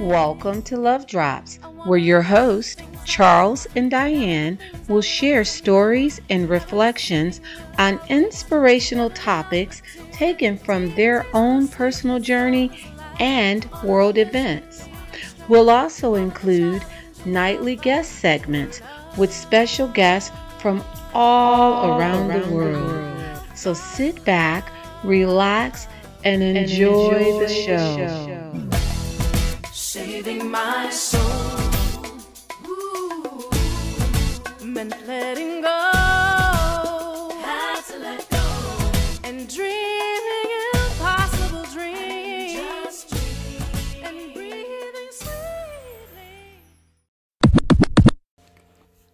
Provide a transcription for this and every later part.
Welcome to Love Drops, where your host, Charles and Diane, will share stories and reflections on inspirational topics taken from their own personal journey and world events. We'll also include nightly guest segments with special guests from all, around, the, world. So sit back, relax, and enjoy, the show. Saving my soul. Ooh, meant letting go. Had to let go. And dreaming impossible dreams. Just dream. And breathing sweetly.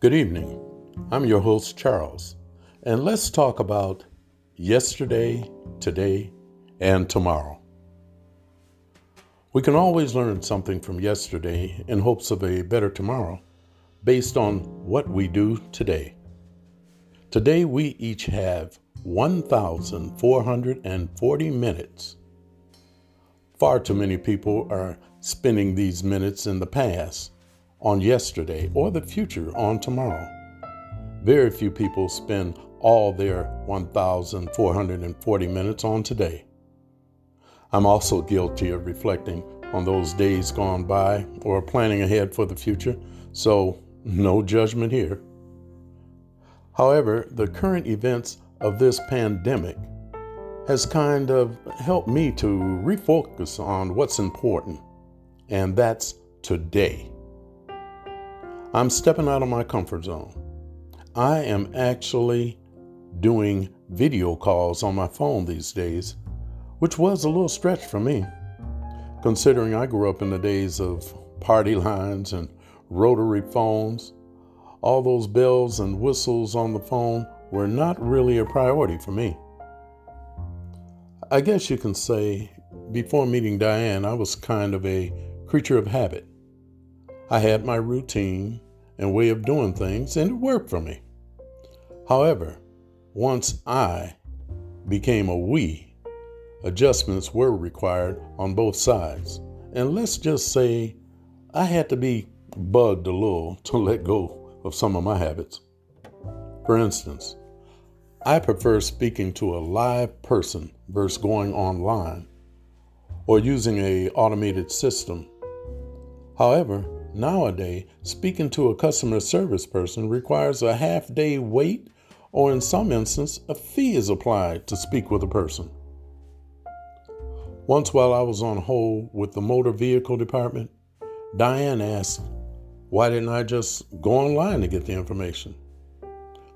Good evening. I'm your host, Charles, and let's talk about yesterday, today, and tomorrow. We can always learn something from yesterday in hopes of a better tomorrow based on what we do today. Today, we each have 1,440 minutes. Far too many people are spending these minutes in the past, on yesterday, or the future on tomorrow. Very few people spend all their 1,440 minutes on today. I'm also guilty of reflecting on those days gone by or planning ahead for the future, so no judgment here. However, the current events of this pandemic has kind of helped me to refocus on what's important, and that's today. I'm stepping out of my comfort zone. I am actually doing video calls on my phone these days, which was a little stretch for me, considering I grew up in the days of party lines and rotary phones. All those bells and whistles on the phone were not really a priority for me. I guess you can say before meeting Diane, I was kind of a creature of habit. I had my routine and way of doing things, and it worked for me. However, once I became a we, adjustments were required on both sides. And let's just say I had to be bugged a little to let go of some of my habits. For instance, I prefer speaking to a live person versus going online or using a automated system. However, nowadays, speaking to a customer service person requires a half day wait or in some instances, a fee is applied to speak with a person. Once while I was on hold with the motor vehicle department, Diane asked, why didn't I just go online to get the information?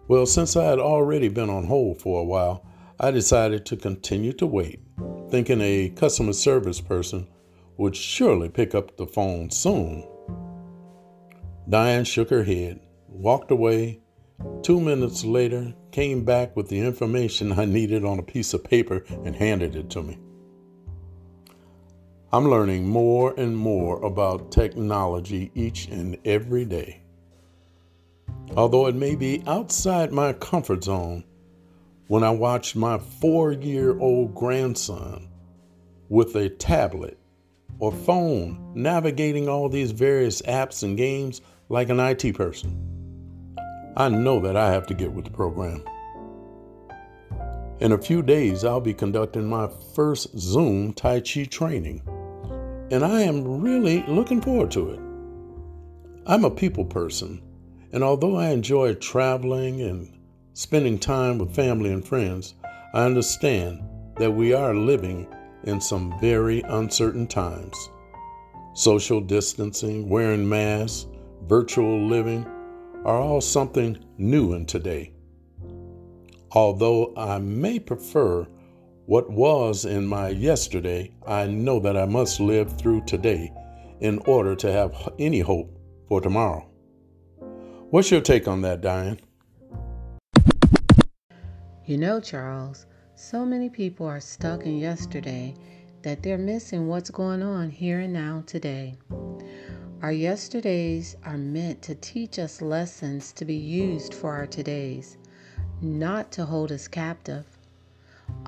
Well, since I had already been on hold for a while, I decided to continue to wait, thinking a customer service person would surely pick up the phone soon. Diane shook her head, walked away. Two minutes later, came back with the information I needed on a piece of paper and handed it to me. I'm learning more and more about technology each and every day. Although it may be outside my comfort zone, when I watch my four year old grandson with a tablet or phone navigating all these various apps and games like an IT person, I know that I have to get with the program. In a few days, I'll be conducting my first Zoom Tai Chi training, and I am really looking forward to it. I'm a people person, and although I enjoy traveling and spending time with family and friends, I understand that we are living in some very uncertain times. Social distancing, wearing masks, virtual living are all something new in today. Although I may prefer what was in my yesterday, I know that I must live through today in order to have any hope for tomorrow. What's your take on that, Diane? You know, Charles, so many people are stuck in yesterday that they're missing what's going on here and now today. Our yesterdays are meant to teach us lessons to be used for our todays. not to hold us captive.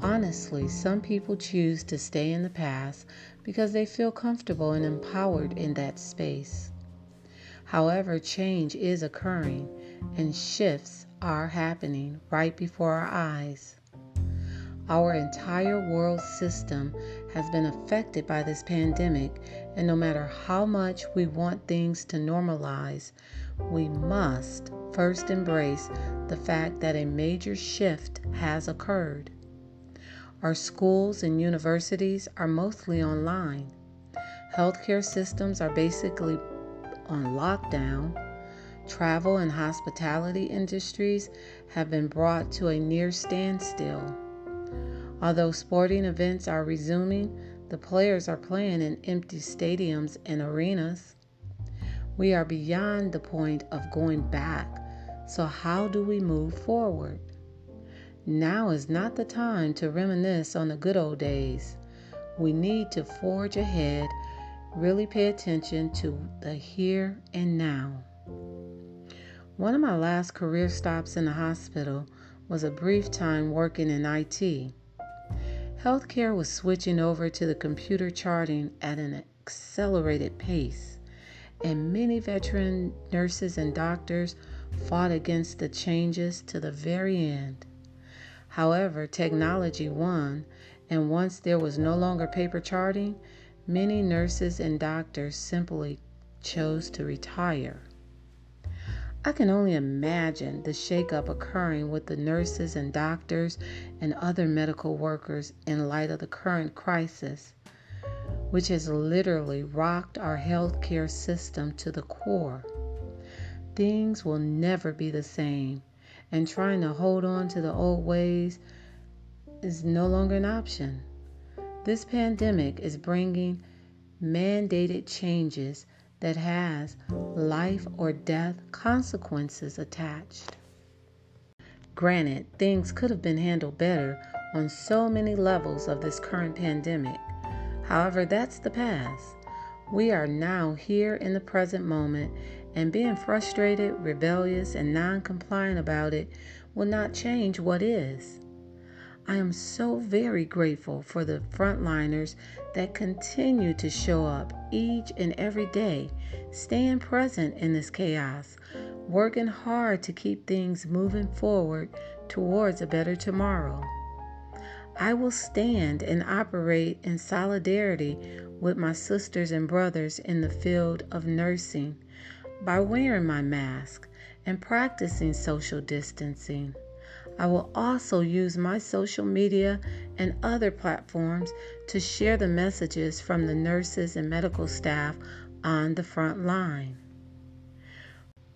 Honestly, some people choose to stay in the past because they feel comfortable and empowered in that space. However, change is occurring and shifts are happening right before our eyes. Our entire world system has been affected by this pandemic, and no matter how much we want things to normalize, we must first embrace the fact that a major shift has occurred. Our schools and universities are mostly online. Healthcare systems are basically on lockdown. Travel and hospitality industries have been brought to a near standstill. Although sporting events are resuming, the players are playing in empty stadiums and arenas. We are beyond the point of going back, so how do we move forward? Now is not the time to reminisce on the good old days. We need to forge ahead, really pay attention to the here and now. One of my last career stops in the hospital was a brief time working in IT. Healthcare was switching over to the computer charting at an accelerated pace, and many veteran nurses and doctors fought against the changes to the very end. However, technology won, and once there was no longer paper charting, many nurses and doctors simply chose to retire. I can only imagine the shakeup occurring with the nurses and doctors and other medical workers in light of the current crisis, which has literally rocked our healthcare system to the core. Things will never be the same, and trying to hold on to the old ways is no longer an option. This pandemic is bringing mandated changes that has life or death consequences attached. Granted, things could have been handled better on so many levels of this current pandemic. However, that's the past. We are now here in the present moment and being frustrated, rebellious, and non compliant about it will not change what is. I am so very grateful for the frontliners that continue to show up each and every day, staying present in this chaos, working hard to keep things moving forward towards a better tomorrow. I will stand and operate in solidarity with my sisters and brothers in the field of nursing by wearing my mask and practicing social distancing. I will also use my social media and other platforms to share the messages from the nurses and medical staff on the front line.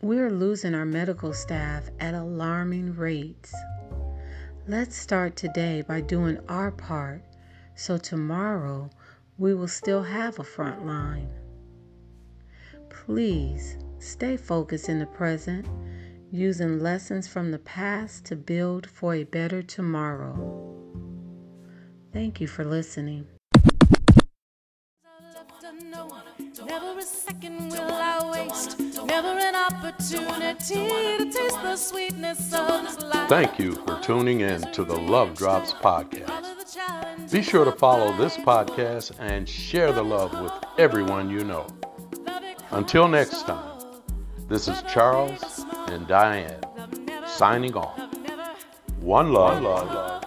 We're losing our medical staff at alarming rates. Let's start today by doing our part so tomorrow we will still have a front line. Please stay focused in the present, using lessons from the past to build for a better tomorrow. Thank you for listening. Never a second will I waste. Never an opportunity to taste the sweetness of this life. Thank you for tuning in to the Love Drops podcast. Follow the challenge. Be sure to follow this podcast and share the love with everyone you know. Until next time, this is Charles and Diane signing off. One love. Love